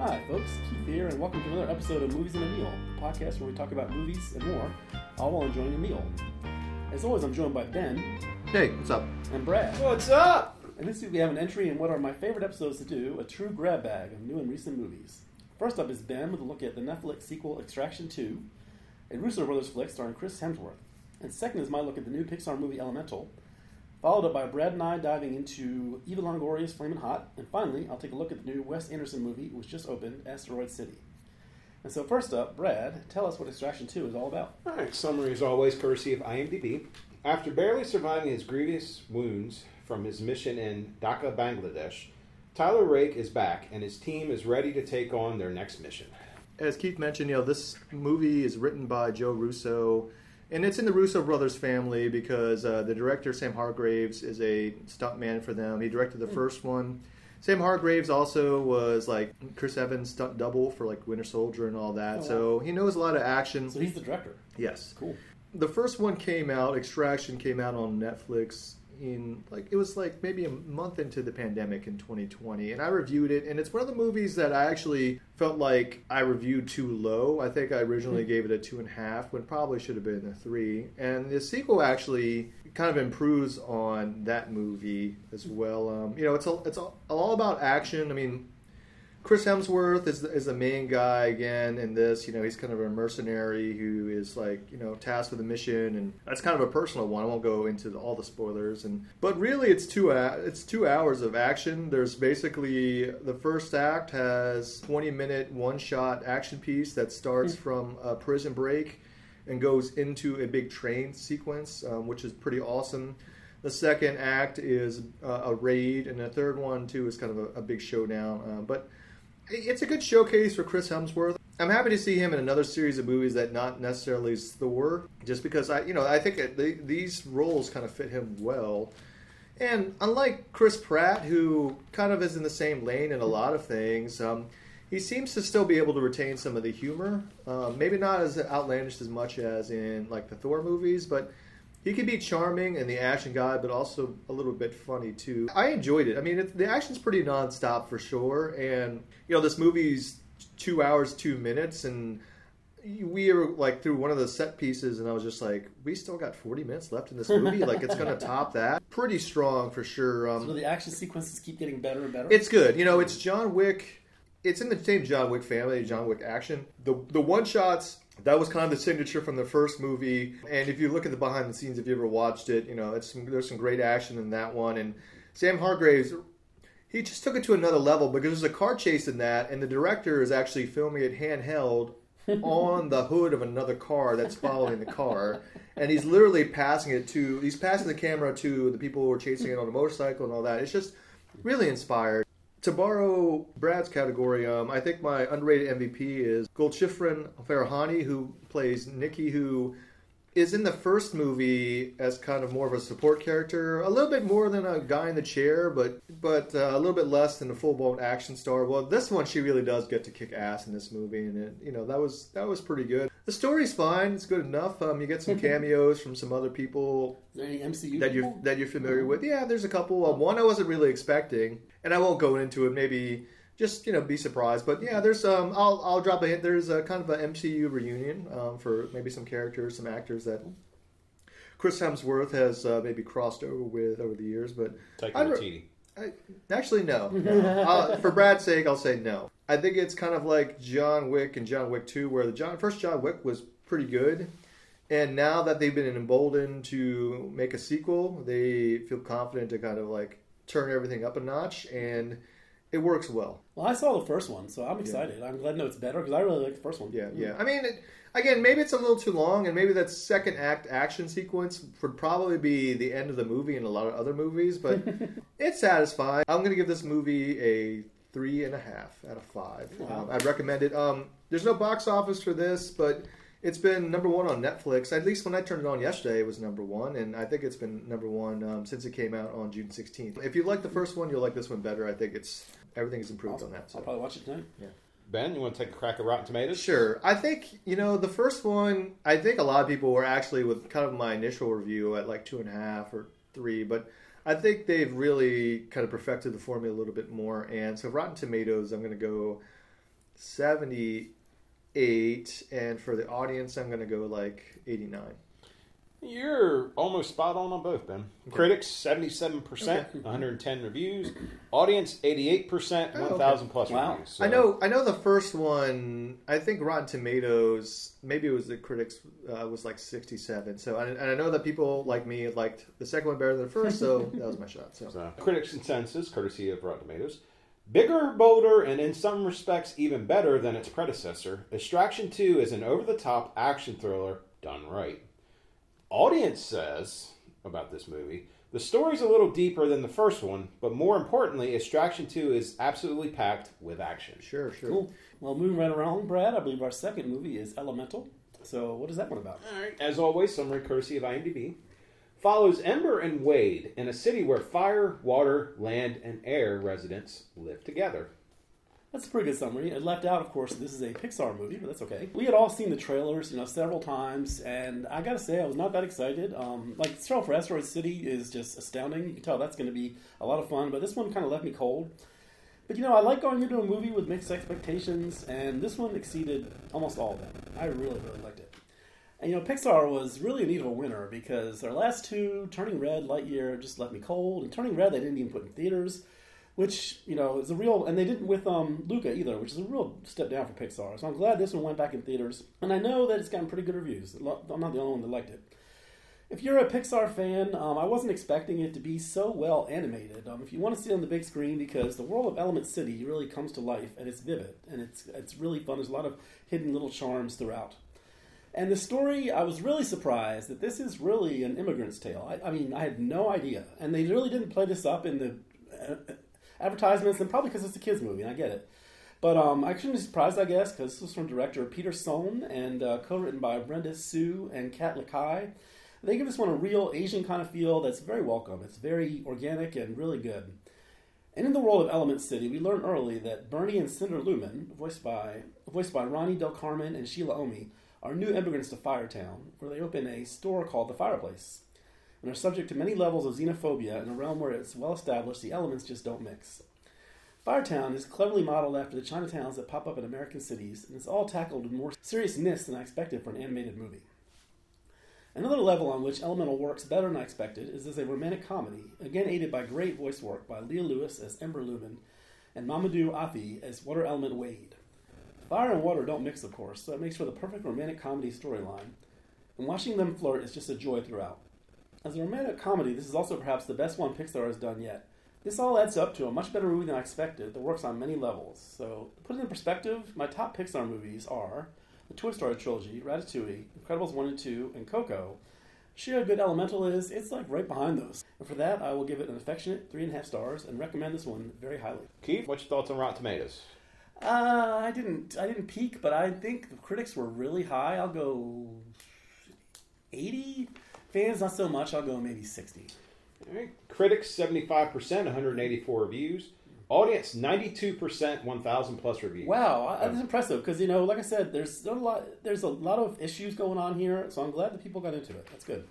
Hi, folks. Keith here, and welcome to another episode of Movies and a Meal, the podcast where we talk about movies and more, all while enjoying a meal. As always, I'm joined by Ben Hey, what's up? and Brad. What's up? And this week we have an entry in what are my favorite episodes to do a true grab bag of new and recent movies. First up is Ben with a look at the Netflix sequel Extraction 2, a Russo Brothers flick starring Chris Hemsworth. And second is my look at the new Pixar movie Elemental, followed up by Brad and I diving into Eva Longoria's Flamin' Hot, and finally, I'll take a look at the new Wes Anderson movie, which just opened, Asteroid City. And so, first up, Brad, tell us what Extraction 2 is all about. All right, summary is always courtesy of IMDb. After barely surviving his grievous wounds from his mission in Dhaka, Bangladesh, Tyler Rake is back and his team is ready to take on their next mission. As Keith mentioned, you know, this movie is written by Joe Russo, and it's in the Russo brothers family because uh, the director Sam Hargraves is a stuntman for them. He directed the first one. Sam Hargraves also was like Chris Evans' stunt double for like Winter Soldier and all that, Oh, wow. so he knows a lot of action. So, he's the director. Yes, Cool. the first one came out extraction came out on netflix in like it was like maybe a month into the pandemic in 2020 and i reviewed it and it's one of the movies that i actually felt like i reviewed too low. I think i originally gave it a two and a half when probably should have been a three and the sequel actually kind of improves on that movie as well. Um, you know it's a, it's all, all about action. I mean Chris Hemsworth is the, is the main guy again in this. You know, he's kind of a mercenary who is like you know tasked with a mission, and that's kind of a personal one. I won't go into the, all the spoilers, and but really, it's two it's two hours of action. There's basically the first act has 20 minute one shot action piece that starts from a prison break and goes into a big train sequence, um, which is pretty awesome. The second act is uh, a raid, and the third one too is kind of a, a big showdown. Uh, but it's a good showcase for Chris Hemsworth. I'm happy to see him in another series of movies that not necessarily is Thor, just because I, you know, I think it, they, these roles kind of fit him well. And unlike Chris Pratt, who kind of is in the same lane in a lot of things, um, he seems to still be able to retain some of the humor. Um, maybe not as outlandish as much as in like the Thor movies, but he can be charming and the action guy, but also a little bit funny too. I enjoyed it. I mean, it, the action's pretty nonstop for sure, and you know, this movie's two hours two minutes, and we were like through one of the set pieces, and I was just like, we still got forty minutes left in this movie. like, it's going to top that. Pretty strong for sure. Um, So, the action sequences keep getting better and better? it's good. You know, it's John Wick. It's in the same John Wick family, John Wick action. The the one shots that was kind of the signature from the first movie. And if you look at the behind the scenes, if you ever watched it, you know, it's some, there's some great action in that one. And Sam Hargraves, he just took it to another level because there's a car chase in that, and the director is actually filming it handheld on the hood of another car that's following the car, and he's literally passing it to he's passing the camera to the people who are chasing it on a motorcycle and all that. It's just really inspired. To borrow Brad's category, um, I think my underrated MVP is Golshifteh Farahani, who plays Nikki, who is in the first movie as kind of more of a support character, a little bit more than a guy in the chair, but but uh, a little bit less than a full blown action star. Well, this one she really does get to kick ass in this movie, and it, you know that was that was pretty good. The story's fine; it's good enough. Um, you get some cameos from some other people MCU that you're that you're familiar with. Yeah, there's a couple. Uh, one I wasn't really expecting, and I won't go into it. Maybe just you know be surprised. But yeah, there's um I'll I'll drop a hint. There's a kind of an MCU reunion um, for maybe some characters, some actors that Chris Hemsworth has uh, maybe crossed over with over the years. But I re- I, actually, no. uh, for Brad's sake, I'll say no. I think it's kind of like John Wick and John Wick 2, where the John, first John Wick was pretty good. And now that they've been emboldened to make a sequel, they feel confident to kind of like turn everything up a notch, and it works well. Well, I saw the first one, so I'm excited. I'm glad to know it's better because I really like the first one. Yeah, yeah. I mean, it, again, maybe it's a little too long, and maybe that second act action sequence would probably be the end of the movie in a lot of other movies, but it's satisfying. I'm going to give this movie a three and a half out of five. Wow. Um, I'd recommend it. Um, there's no box office for this, but it's been number one on Netflix. At least when I turned it on yesterday, it was number one, and I think it's been number one um, since it came out on June 16th. If you like the first one, you'll like this one better. I think it's everything's improved Awesome. on that. So. I'll probably watch it tonight. Yeah. Ben, you want to take a crack at Rotten Tomatoes? Sure. I think, you know, the first one, I think a lot of people were actually with kind of my initial review at like two and a half or three, but I think they've really kind of perfected the formula a little bit more. And so Rotten Tomatoes, I'm going to go 78, and for the audience, I'm going to go like 89. You're almost spot on on both, Ben. Critics, 77%, Okay. 110 reviews. Audience, 88%, Oh, okay. 1,000 plus Wow. reviews. So- I know, I know the first one. I think Rotten Tomatoes, maybe it was the critics, uh, was like 67. So, and, and I know that people like me liked the second one better than the first. So that was my shot. So, So, critics' consensus, courtesy of Rotten Tomatoes. Bigger, bolder, and in some respects even better than its predecessor, Extraction 2 is an over the top action thriller done right. Audience says about this movie the story's a little deeper than the first one, but more importantly, Extraction 2 is absolutely packed with action. sure, sure. Cool. Well, moving right around, Brad, I believe our second movie is Elemental. So, what is that one about? All right. As always, summary courtesy of IMDb. Follows Ember and Wade in a city where fire, water, land, and air residents live together. That's a pretty good summary. It left out, of course, this is a Pixar movie, but that's okay. We had all seen the trailers, you know, several times, and I gotta say, I was not that excited. Um, like, the trailer for Asteroid City is just astounding. You can tell that's to be a lot of fun, but this one kind of left me cold. But you know, I like going into a movie with mixed expectations, and this one exceeded almost all of them. I really, really liked it. And you know, Pixar was really in need of a winner because their last two, Turning Red, Lightyear, just left me cold. And Turning Red, they didn't even put in theaters, which you know is a real. And they didn't with um, Luca either, which is a real step down for Pixar. So I'm glad this one went back in theaters, and I know that it's gotten pretty good reviews. I'm not the only one that liked it. If you're a Pixar fan, um, I wasn't expecting it to be so well animated. Um, if you want to see it on the big screen, because the world of Element City really comes to life and it's vivid and it's it's really fun. There's a lot of hidden little charms throughout. And the story, I was really surprised that this is really an immigrant's tale. I, I mean, I had no idea, and they really didn't play this up in the uh, advertisements, and probably because it's a kids' movie, and I get it. But um, I shouldn't be surprised, I guess, because this was from director Peter Sohn and uh, co-written by Brenda Hsueh and Kat Likkel. They give this one a real Asian kind of feel that's very welcome. It's very organic and really good. And in the world of Element City, we learn early that Bernie and Cinder Lumen, voiced by voiced by Ronnie Del Carmen and Shila Ommi, are new immigrants to Firetown, where they open a store called the Fireplace, and are subject to many levels of xenophobia in a realm where it's well established the elements just don't mix. Firetown is cleverly modeled after the Chinatowns that pop up in American cities, and it's all tackled with more seriousness than I expected for an animated movie. Another level on which Elemental works better than I expected is as a romantic comedy, again aided by great voice work by Leah Lewis as Ember Lumen and Mamoudou Athie as Water Element Wade. Fire and water don't mix, of course, so it makes for the perfect romantic comedy storyline, and watching them flirt is just a joy throughout. As a romantic comedy, this is also perhaps the best one Pixar has done yet. This all adds up to a much better movie than I expected that works on many levels. So, to put it in perspective, my top Pixar movies are the Toy Story trilogy, Ratatouille, Incredibles 1 and 2, and Coco. See how good Elemental is? It's like right behind those. And for that, I will give it an affectionate 3.5 stars and recommend this one very highly. Keith, what's your thoughts on Rotten Tomatoes? Uh, I didn't I didn't peek, but I think the critics were really high. I'll go 80. Fans not so much. I'll go maybe 60. All right. Critics, 75%, 184 reviews. Audience, 92%, 1,000 plus reviews. Wow, that's impressive because you know, like I said, there's a lot there's a lot of issues going on here, so I'm glad that people got into it. That's good.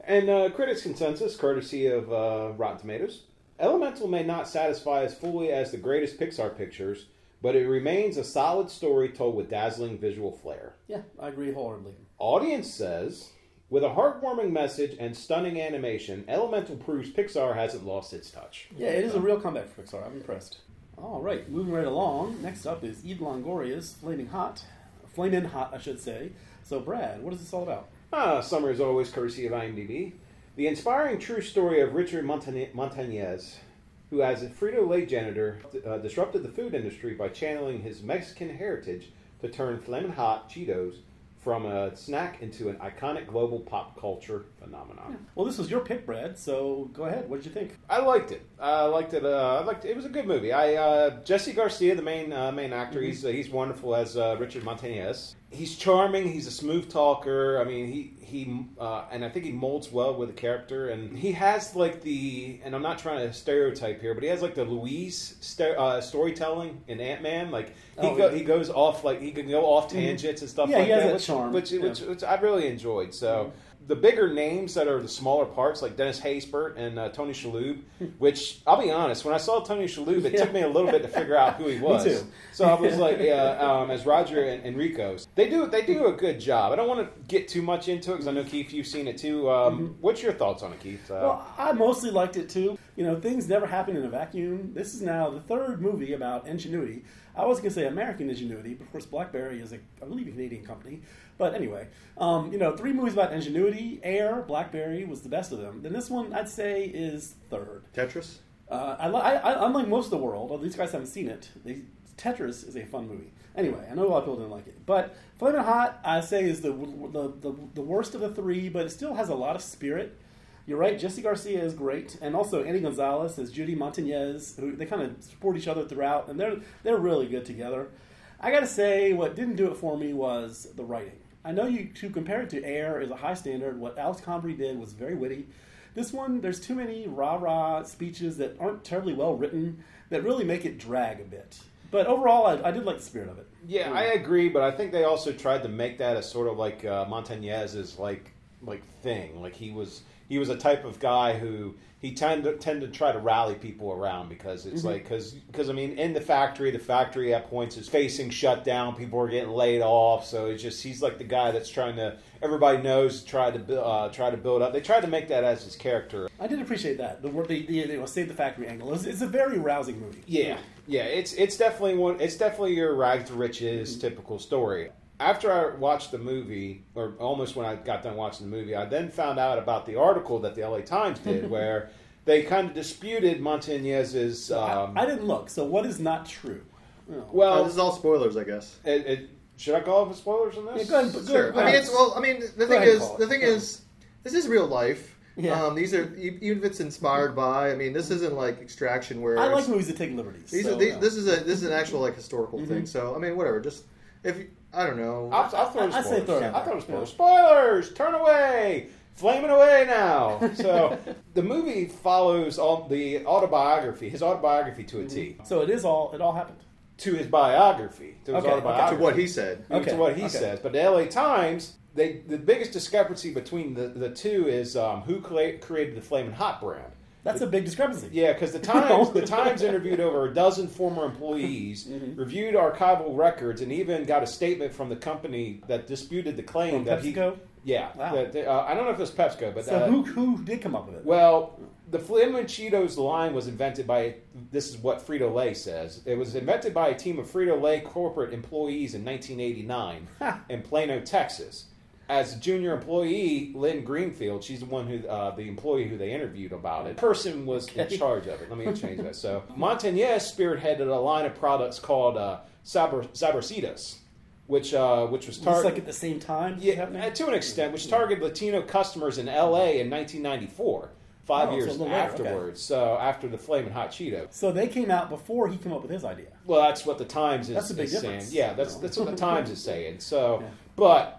And uh, critics' consensus, courtesy of uh, Rotten Tomatoes, Elemental may not satisfy as fully as the greatest Pixar pictures, but it remains a solid story told with dazzling visual flair. Yeah, I agree wholeheartedly. Audience says, with a heartwarming message and stunning animation, Elemental proves Pixar hasn't lost its touch. Yeah, it is a real comeback for Pixar. I'm impressed. All right, moving right along. Next up is Eve Longoria's Flaming Hot, Flaming Hot, I should say. So, Brad, what is this all about? Ah, summer is always courtesy of IMDb. The inspiring true story of Richard Montagne- Montañez, who, as a Frito Lay janitor, uh, disrupted the food industry by channeling his Mexican heritage to turn Flamin' Hot Cheetos from a snack into an iconic global pop culture phenomenon. Well, this was your pick, Brad. So go ahead. What did you think? I liked it. I liked it. Uh, I liked it. It was a good movie. I uh, Jesse Garcia, the main uh, main actor, he's uh, he's wonderful as uh, Richard Montañez. He's charming. He's a smooth talker. I mean, he he uh, and I think he molds well with the character. And he has like the and I'm not trying to stereotype here, but he has like the Luis st- uh, storytelling in Ant Man. Like he Oh, go, yeah. Mm-hmm. he goes off like he can go off tangents and stuff Yeah, like he has that, that which, charm. which, Yeah. Mm-hmm. which which I really enjoyed. So the bigger names that are the smaller parts, like Dennis Haysbert and uh, Tony Shalhoub, which I'll be honest, when I saw Tony Shalhoub, it took me a little bit to figure out who he was. too. So I was like, yeah, um, as Roger and Enrico's, they do they do a good job. I don't want to get too much into it because I know Keith, you've seen it too. Um, What's your thoughts on it, Keith? Uh, Well, I mostly liked it too. You know, things never happen in a vacuum. This is now the third movie about ingenuity. I was going to say American ingenuity, but of course, BlackBerry is a, I believe, a Canadian company. But anyway, um, you know, three movies about ingenuity. Air, BlackBerry was the best of them. Then this one, I'd say, is third. Tetris. Uh, I, I, unlike most of the world, although these guys haven't seen it, they, Tetris is a fun movie. Anyway, I know a lot of people didn't like it, but Flamin' Hot, I say, is the, the the the worst of the three, but it still has a lot of spirit. You're right, Jesse Garcia is great, and also Annie Gonzalez as Judy Montañez, who they kind of support each other throughout, and they're they're really good together. I got to say, what didn't do it for me was the writing. I know you to compare it to Air is a high standard. What Alex Convery did was very witty. This one, there's too many rah rah speeches that aren't terribly well written that really make it drag a bit. But overall, I, I did like the spirit of it. Yeah, I agree, but I think they also tried to make that a sort of like uh, Montañez's like like thing. Like he was he was a type of guy who he tend to tend to try to rally people around because it's like because because I mean in the factory the factory at points is facing shutdown. People are getting laid off, so it's just he's like the guy that's trying to everybody knows try to uh, try to build up. They tried to make that as his character. I did appreciate that. The word the, the, the save the factory angle. It's, it's a very rousing movie. Yeah, yeah, it's it's definitely one. It's definitely your rags to riches typical story. After I watched the movie, or almost when I got done watching the movie, I then found out about the article that the LA Times did, where they kind of disputed Montañez's. Um, I, I didn't look. So what is not true? Oh. Oh, well, this is all spoilers, I guess. it, it, should I call it spoilers on this? Yeah, go ahead, go Sure. go I mean, it's well. I mean, the Go thing is, the thing is, this is real life. Yeah. Um, these are e- even if it's inspired by. I mean, this isn't like Extraction where I like movies that take liberties. These so, are, these, yeah. Mm-hmm. This is a this is an actual like historical thing. So I mean, whatever. Just if you- I don't know. I'll, I'll throw I- I'd say spoilers. throw it out I'll throw there. spoilers. Spoilers! Turn away! Flaming away now. So the movie follows all the autobiography, his autobiography to a T, So it is all. It all happened. to his biography, to his Okay, okay. autobiography. to what he said. Okay, to what he okay. says. But the LA Times, they the biggest discrepancy between the, the two is um, who cla- created the Flamin' Hot brand. That's a big discrepancy. Yeah, because the Times the Times interviewed over a dozen former employees, Mm-hmm. reviewed archival records, and even got a statement from the company that disputed the claim From that he. PepsiCo? Yeah, Wow. that uh, I don't know if it was PepsiCo, but So uh, who who did come up with it? well, the Flamin' Cheetos line was invented by, this is what Frito Lay says. It was invented by a team of Frito Lay corporate employees in 1989 in Plano, Texas. As a junior employee, Lynn Greenfield, she's the one who, uh, the employee who they interviewed about it, person was in charge of it. Let me change that. So, Montañez spearheaded a line of products called uh, Saber, Sabrositas, which, uh, which was targeted. like at the same time. Yeah, uh, to an extent, which targeted Latino customers in L.A. in 1994, five Oh, years little later, okay. afterwards. So after the Flamin' Hot Cheeto. So they came out before he came up with his idea. Well, that's what the Times is, That's a big is saying. Yeah, that's that's what the Times is saying. So, Yeah. but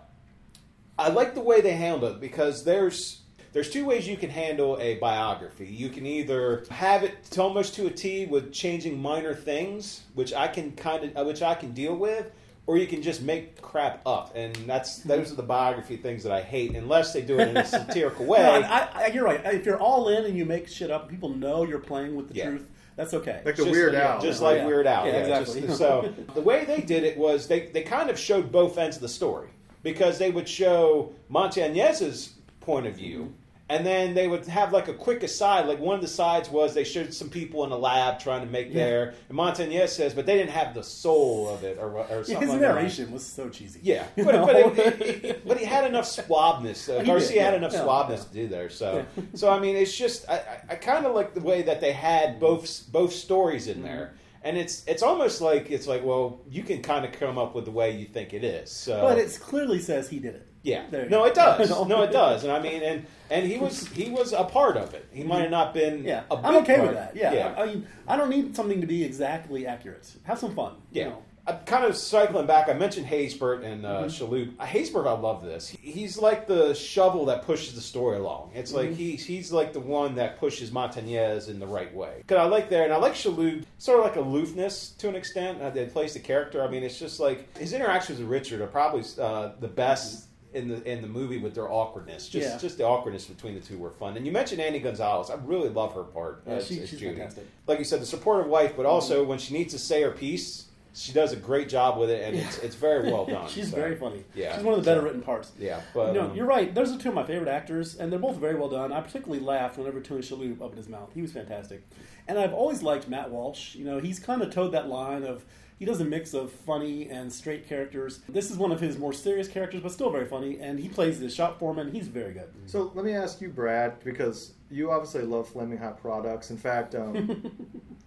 I like the way they handle it because there's there's two ways you can handle a biography. You can either have it to almost to a T with changing minor things, which I can kind of uh, which I can deal with, or you can just make crap up, and that's mm-hmm. those are the biography things that I hate unless they do it in a satirical way. No, I, I, you're right. If you're all in and you make shit up, people know you're playing with the Yeah. truth. That's okay. Like the Just- Weird Al. just Yeah. like Yeah. Weird Al. Yeah, Yeah, exactly. just- so the way they did it was they, they kind of showed both ends of the story because they would show Montañez's point of view, and then they would have like a quick aside. Like one of the sides was they showed some people in a lab trying to make Yeah. their. And Montañez says, but they didn't have the soul of it, or, or something Yeah, his like that. narration was so cheesy. Yeah, but, but, it, it- it- but he had enough suaveness. Uh, did, Garcia had yeah, enough suaveness yeah. to do there. So, so I mean, it's just I, I, I kind of like the way that they had both both stories in there, and it's it's almost like it's like well, you can kind of come up with the way you think it is. So, but it clearly says he did it. yeah, no, it does. No. it does, and I mean, and and he was he was a part of it. He might have not been. Yeah, a I'm okay part. with that. Yeah, yeah. I, mean, I don't need something to be exactly accurate. Have some fun. you Yeah. know. I'm kind of cycling back. I mentioned Haysbert and uh, Mm-hmm. Shalhoub. Uh, Haysbert, I love this. He's like the shovel that pushes the story along. It's like Mm-hmm. he's he's like the one that pushes Montañez in the right way. Cause I like there, and I like Shalhoub. Sort of like aloofness to an extent. Uh, that plays the character. I mean, it's just like his interactions with Richard are probably uh, the best in the in the movie with their awkwardness. Just Yeah. just the awkwardness between the two were fun. And you mentioned Annie Gonzalez. I really love her part. Yeah, as, she- as she's Judy. fantastic. Like you said, the supportive wife, but also when she needs to say her piece, she does a great job with it, and it's it's very well done. she's So, very funny. yeah, she's one of the better so- written parts. Yeah, but no, um, you're right. Those are two of my favorite actors, and they're both very well done. I particularly laughed whenever Tony Shalhoub opened his mouth. He was fantastic, and I've always liked Matt Walsh. You know, he's kind of towed that line of he does a mix of funny and straight characters. This is one of his more serious characters, but still very funny. And he plays the shop foreman. He's very good. So let me ask you, Brad, because you obviously love Flamin' Hot products. In fact, um,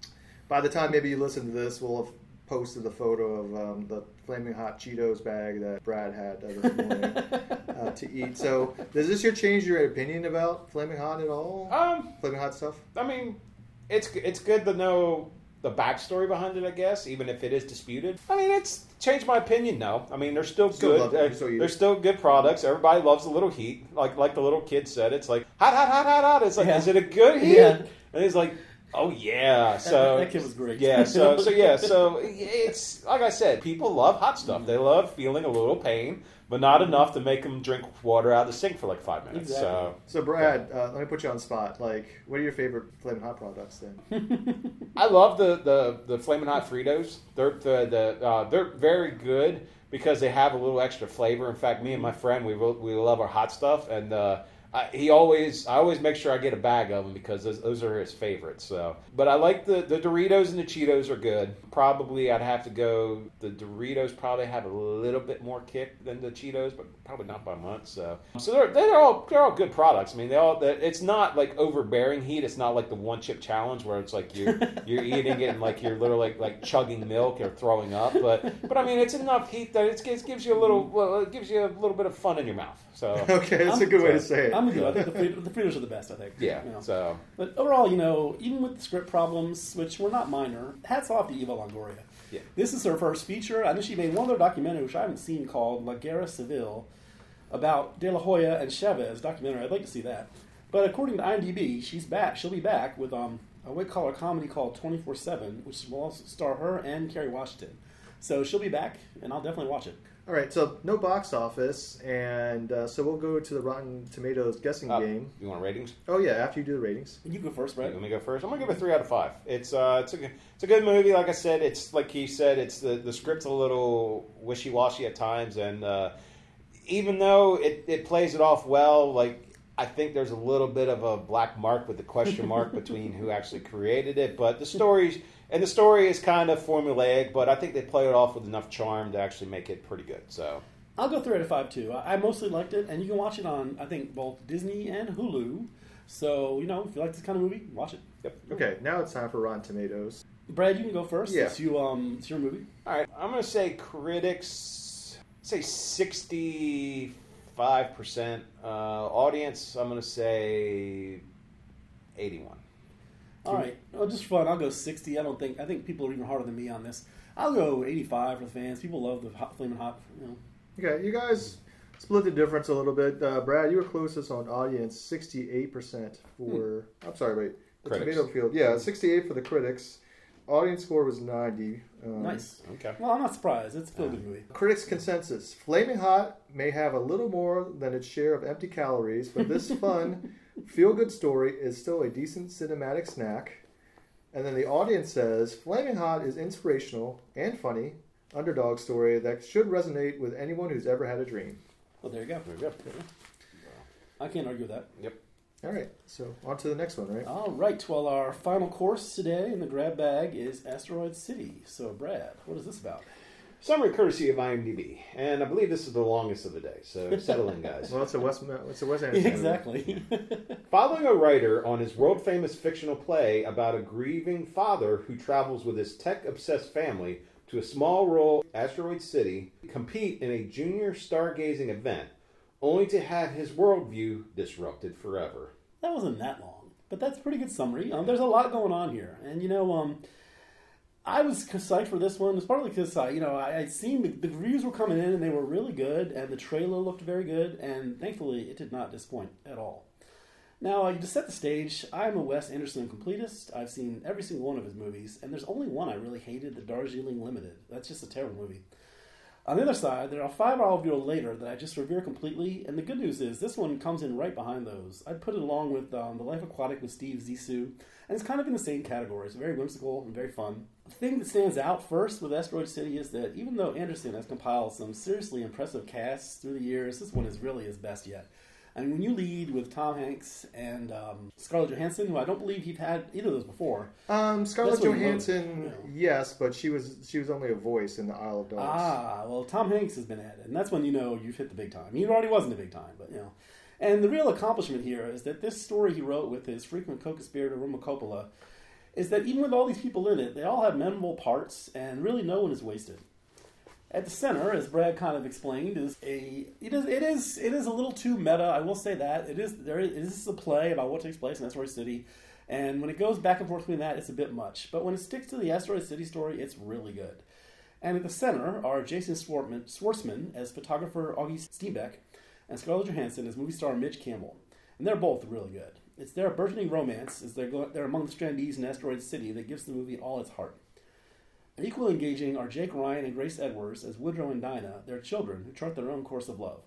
by the time maybe you listen to this, we'll have posted the photo of um, the Flaming Hot Cheetos bag that Brad had this morning uh, to eat. So does this year change your opinion about Flaming Hot at all? um, Flaming Hot stuff? I mean, it's it's good to know the backstory behind it, I guess, even if it is disputed. I mean, it's changed my opinion. No, I mean they're still, Still good. Uh, you still they're still good products. Everybody loves a little heat, like like the little kid said. It's like hot, hot, hot, hot, hot. It's like, Yeah. is it a good heat? Yeah. And he's like, oh yeah. So that kid was great. Yeah. So so yeah. So it's like I said, people love hot stuff. They love feeling a little pain, but not enough to make them drink water out of the sink for like five minutes. Exactly. So So Brad, uh, let me put you on the spot. Like, what are your favorite Flaming Hot products then? I love the the the flaming hot Fritos. They're the, the uh, they're very good because they have a little extra flavor. In fact, me and my friend we ro- we love our hot stuff, and uh, I, he always I always make sure I get a bag of them because those, those are his favorites. So, but I like the the Doritos and the Cheetos are good. Probably I'd have to go. The Doritos probably have a little bit more kick than the Cheetos, but probably not by much. So, so they're they're all they're all good products. I mean, they all they- it's not like overbearing heat. It's not like the one chip challenge where it's like you're you're eating it and like you're literally like, like chugging milk or throwing up. But but I mean, it's enough heat that it's, it gives you a little well, it gives you a little bit of fun in your mouth. So Okay, that's a I'm- good way to say it. I'm with you. I think the, Frit- the Fritos are the best. I think. yeah, You know. so But overall, you know, even with the script problems, which were not minor, hats off to Eva Longoria. Yeah. This is her first feature. I know she made one other documentary, which I haven't seen, called La Guerra Civil, about De La Hoya and Chavez documentary. I'd like to see that. But according to IMDb, she's back. She'll be back with um, a white collar comedy called 24 7, which will also star her and Kerry Washington. So she'll be back, and I'll definitely watch it. All right, so no box office, and uh, so we'll go to the Rotten Tomatoes guessing uh, game. you want ratings? Oh yeah, after you do the ratings. You go first, Brett. Let me go first. I'm gonna give it a three out of five. It's uh, it's a good, it's a good movie. Like I said, it's like he said, it's the the script's a little wishy washy at times, and uh, even though it, it plays it off well, like I think there's a little bit of a black mark with the question mark between who actually created it. But the stories and the story is kind of formulaic, but I think they play it off with enough charm to actually make it pretty good. So I'll go three out of five too. I I mostly liked it, and you can watch it on I think both Disney and Hulu. So you know, if you like this kind of movie, watch it. yep. Okay, now it's time for Rotten Tomatoes. Brad, you can go first. Yeah. It's you. Um, it's your movie. All right, I'm gonna say critics say sixty five percent. Uh, audience, I'm gonna say eighty one. All right. Well, just fun, I'll go sixty. I don't think I think people are even harder than me on this. I'll go eighty-five for the fans. People love the hot, flaming hot. You know. Okay, you guys split the difference a little bit. Uh, Brad, you were closest on audience, sixty-eight percent for. I'm sorry, wait. The Critics. tomato field, yeah, sixty-eight for the critics. Audience score was ninety. Um, Nice. Okay. Well, I'm not surprised. It's a feel good movie. Critics' consensus: Flaming Hot may have a little more than its share of empty calories, but this fun, feel-good story is still a decent cinematic snack. And then the audience says Flaming Hot is inspirational and funny underdog story that should resonate with anyone who's ever had a dream. Well, there you go. There we go. I can't argue with that. Yep. All right, so on to the next one, right? All right. Well, our final course today in the grab bag is Asteroid City. So, Brad, what is this about? Summary courtesy of IMDb, and I believe this is the longest of the day. So settle in, guys. Well, it's a West. It's a Wes Anderson. exactly. Following a writer on his world famous fictional play about a grieving father who travels with his tech obsessed family to a small rural asteroid city, compete in a junior stargazing event, only to have his worldview disrupted forever. That wasn't that long, but that's a pretty good summary. Um, there's a lot going on here, and you know, um, I was psyched for this one. It's partly because I, you know, I, I seen the, the reviews were coming in and they were really good, and the trailer looked very good, and thankfully, it did not disappoint at all. Now, uh, to set the stage, I'm a Wes Anderson completist. I've seen every single one of his movies, and there's only one I really hated, The Darjeeling Limited. That's just a terrible movie. On the other side, there are five I'll review later that I just revere completely, and the good news is this one comes in right behind those. I'd put it along with um, The Life Aquatic with Steve Zissou, and it's kind of in the same category. It's very whimsical and very fun. The thing that stands out first with Asteroid City is that even though Anderson has compiled some seriously impressive casts through the years, this one is really his best yet. And when you lead with Tom Hanks and um, Scarlett Johansson, who I don't believe he'd had either of those before, Um, Scarlett That's what he Johansson, yes, but she was she was only a voice in the Isle of Dogs. Ah, well, Tom Hanks has been added, and that's when you know you've hit the big time. He already wasn't a big time, but you know. And the real accomplishment here is that this story he wrote with his frequent co-conspirator Roman Coppola is that even with all these people in it, they all have memorable parts, and really no one is wasted. At the center, as Brad kind of explained, is a it is it is it is a little too meta. I will say that it is there is this is a play about what takes place in Asteroid City, and when it goes back and forth between that, it's a bit much. But when it sticks to the Asteroid City story, it's really good. And at the center are Jason Schwartzman, Schwartzman as photographer Augie Steenbeck and Scarlett Johansson as movie star Midge Campbell. And they're both really good. It's their burgeoning romance as they're, go- they're among the strandees in Asteroid City that gives the movie all its heart. Equally engaging are Jake Ryan and Grace Edwards as Woodrow and Dinah, their children who chart their own course of love.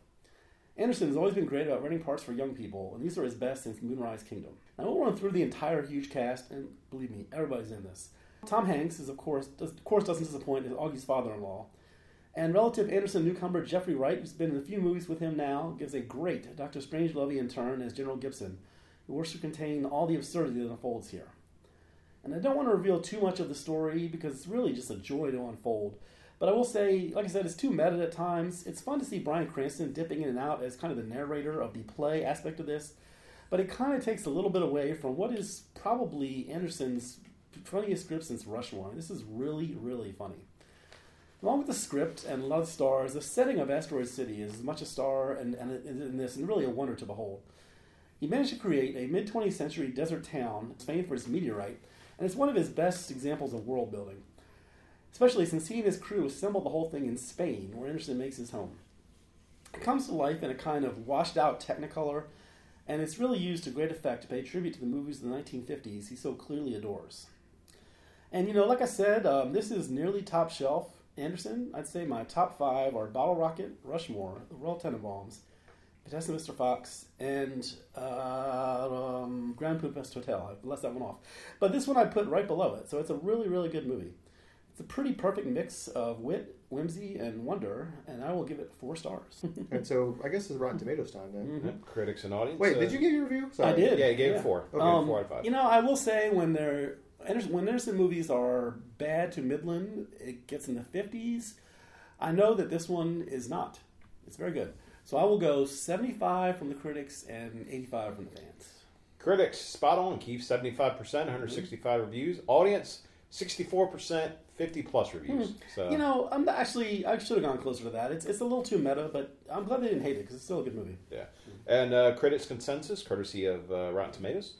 Anderson has always been great about writing parts for young people, and these are his best since Moonrise Kingdom. Now, won't run through the entire huge cast, and believe me, everybody's in this. Tom Hanks is, of course, does, of course doesn't disappoint as Augie's father-in-law. And relative Anderson newcomer Jeffrey Wright, who's been in a few movies with him now, gives a great Dr. Strange Lovey in turn as General Gibson, who works to contain all the absurdity that unfolds here. And I don't want to reveal too much of the story because it's really just a joy to unfold. But I will say, like I said, it's too meta at times. It's fun to see Bryan Cranston dipping in and out as kind of the narrator of the play aspect of this. But it kind of takes a little bit away from what is probably Anderson's funniest script since Rushmore. This is really, really funny. Along with the script and a lot of stars, the setting of Asteroid City is as much a star and, and in this and really a wonder to behold. He managed to create a mid 20th century desert town famed for its meteorite, and it's one of his best examples of world building, especially since he and his crew assembled the whole thing in Spain, where Anderson makes his home. It comes to life in a kind of washed out technicolor, and it's really used to great effect to pay tribute to the movies of the 1950s he so clearly adores. And you know, like I said, um, this is nearly top shelf. Anderson, I'd say my top five are Bottle Rocket, Rushmore, The Royal Tenenbaums, Fantastic Mr. Fox, and uh, um, Grand Budapest Hotel. I've left that one off. But this one I put right below it, so it's a really, really good movie. It's a pretty perfect mix of wit, whimsy, and wonder, and I will give it four stars. And so I guess it's Rotten Tomatoes time then. Mhm. Yeah, Critics and audience. Wait, uh, did you give your review? I did. Yeah, he gave Yeah. it four. Okay, Um, four out of five. You know, I will say when they're Anderson, when Anderson movies are bad to Midland, it gets in the fifties. I know that this one is not. It's very good. So I will go seventy-five from the critics and eighty-five from the fans. Critics spot on. Keith seventy five percent, one hundred sixty five reviews. Audience sixty four percent, fifty plus reviews. So Hmm. You know, I'm actually I should have gone closer to that. It's it's a little too meta, but I'm glad they didn't hate it because it's still a good movie. yeah. And uh, critics consensus, courtesy of uh, Rotten Tomatoes.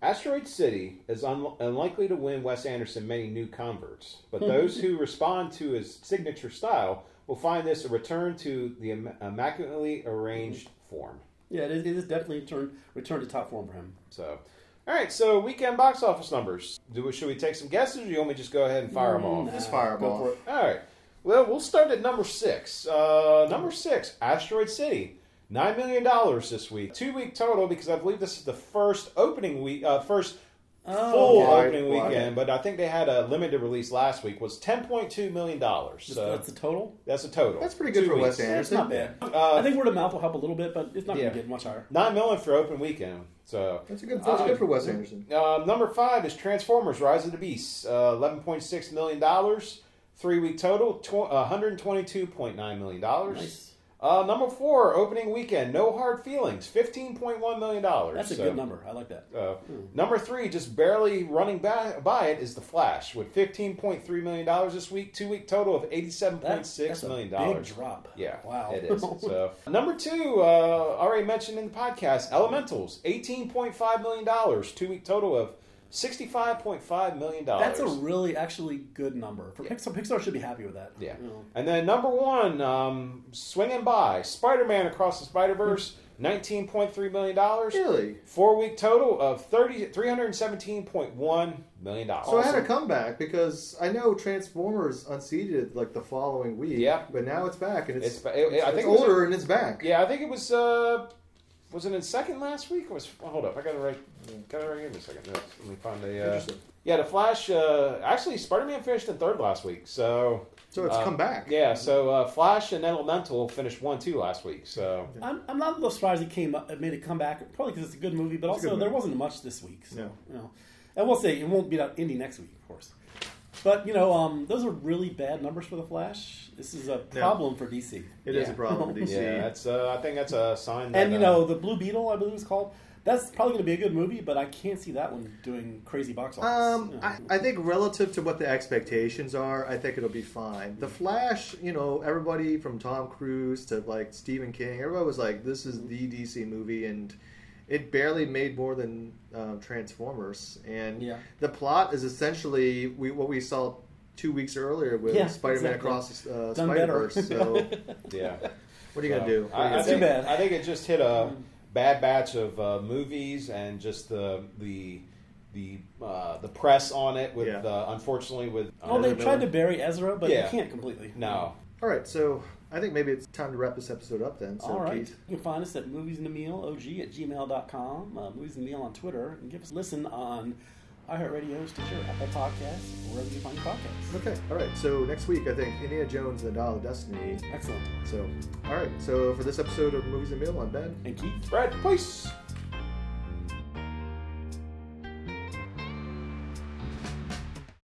Asteroid City is un- unlikely to win Wes Anderson many new converts, but those who respond to his signature style will find this a return to the immaculately arranged form. Yeah, it is, it is definitely turn return to top form for him. So, all right. So weekend box office numbers. Do we, should we take some guesses, or you want me to just go ahead and fire them off? Just fire 'em Go off. for. All right. Well, we'll start at number six. Uh, number six, Asteroid City. Nine million dollars this week. Two week total because I believe this is the first opening week, uh, first Oh, full okay. opening Right, weekend. But I think they had a limited release last week. Was ten point two million dollars. So that's the total. that's a total. That's pretty good Two for Wes weeks. Yeah, it's Anderson. not bad. Uh, I think word of mouth will help a little bit, but it's not Yeah. going to get much higher. Nine million for open weekend. So That's a good. That's Uh, good for Wes Anderson. Um, number five is Transformers: Rise of the Beasts. Uh, Eleven point six million dollars, three week total. Tw- one hundred twenty two point nine million dollars. Nice. Uh, number four, opening weekend, No Hard Feelings, fifteen point one million dollars. That's a good number. I like that. Uh, Number three, just barely running by, by it, is The Flash with fifteen point three million dollars this week. Two week total of eighty-seven point That, six million big dollars. drop. Yeah, Wow. it is. So number two, uh, already mentioned in the podcast, Elementals, eighteen point five million dollars. Two week total of sixty-five point five million dollars. That's a really actually good number for Pixar. Pixar should be happy with that. Yeah. You know. And then number one, um, swinging by Spider-Man Across the Spider-Verse, nineteen point three million dollars. Really? Four week total of 30, 317.1 million dollars. So I had a comeback because I know Transformers unseated like the following week. Yeah. But now it's back and it's, It's it- it- I think it was older and it's back. Yeah, I think it was. Uh, was it in second last week? Or was hold up? I got to right. Got it right. Give me a second. Yes, Let me find the. Uh, yeah, the Flash. Uh, actually, Spider Man finished in third last week. So. So it's uh, come back. Yeah. So uh, Flash and Elemental finished one two last week. So. I'm, I'm not a little surprised it came up, it made a comeback. Probably because it's a good movie, but It's also good there wasn't much this week. So, No. you know, and we'll say it won't beat out Indy next week, of course. But you know, um, those are really bad numbers for the Flash. This is a Yeah. problem for DC. It is Yeah. a problem for DC. Yeah, that's. Uh, I think that's a sign. That, And you uh, know, the Blue Beetle, I believe it's called. That's probably going to be a good movie, but I can't see that one doing crazy box office. Um, You. I, I think relative to what the expectations are, I think it'll be fine. The Flash, you know, everybody from Tom Cruise to like Stephen King, everybody was like, "This is the DC movie," and it barely made more than um, Transformers. And Yeah. the plot is essentially we, what we saw two weeks earlier with Yeah, Spider-Man exactly. across uh, Done Spider better. Verse. So Yeah. what are you gonna do? What I, I gonna Too bad. I think it just hit a bad batch of uh, movies and just the the the uh, the press on it. With Yeah. uh, unfortunately with oh, uh, they tried to bury Ezra, but Yeah. you can't completely. no. All right, so I think maybe it's time to wrap this episode up then. So All right. Keith, You can find us at Movies and the Meal, OG at gmail.com, uh, Movies and the Meal on Twitter, and give us a listen on iHeartRadio, Stitcher, Apple Podcasts, wherever you find your podcasts. Okay, all right. So next week, I think Indiana Jones and the Dial of Destiny. Excellent. So, all right. So for this episode of Movies and Meal, I'm Ben. And Keith? Brad, peace.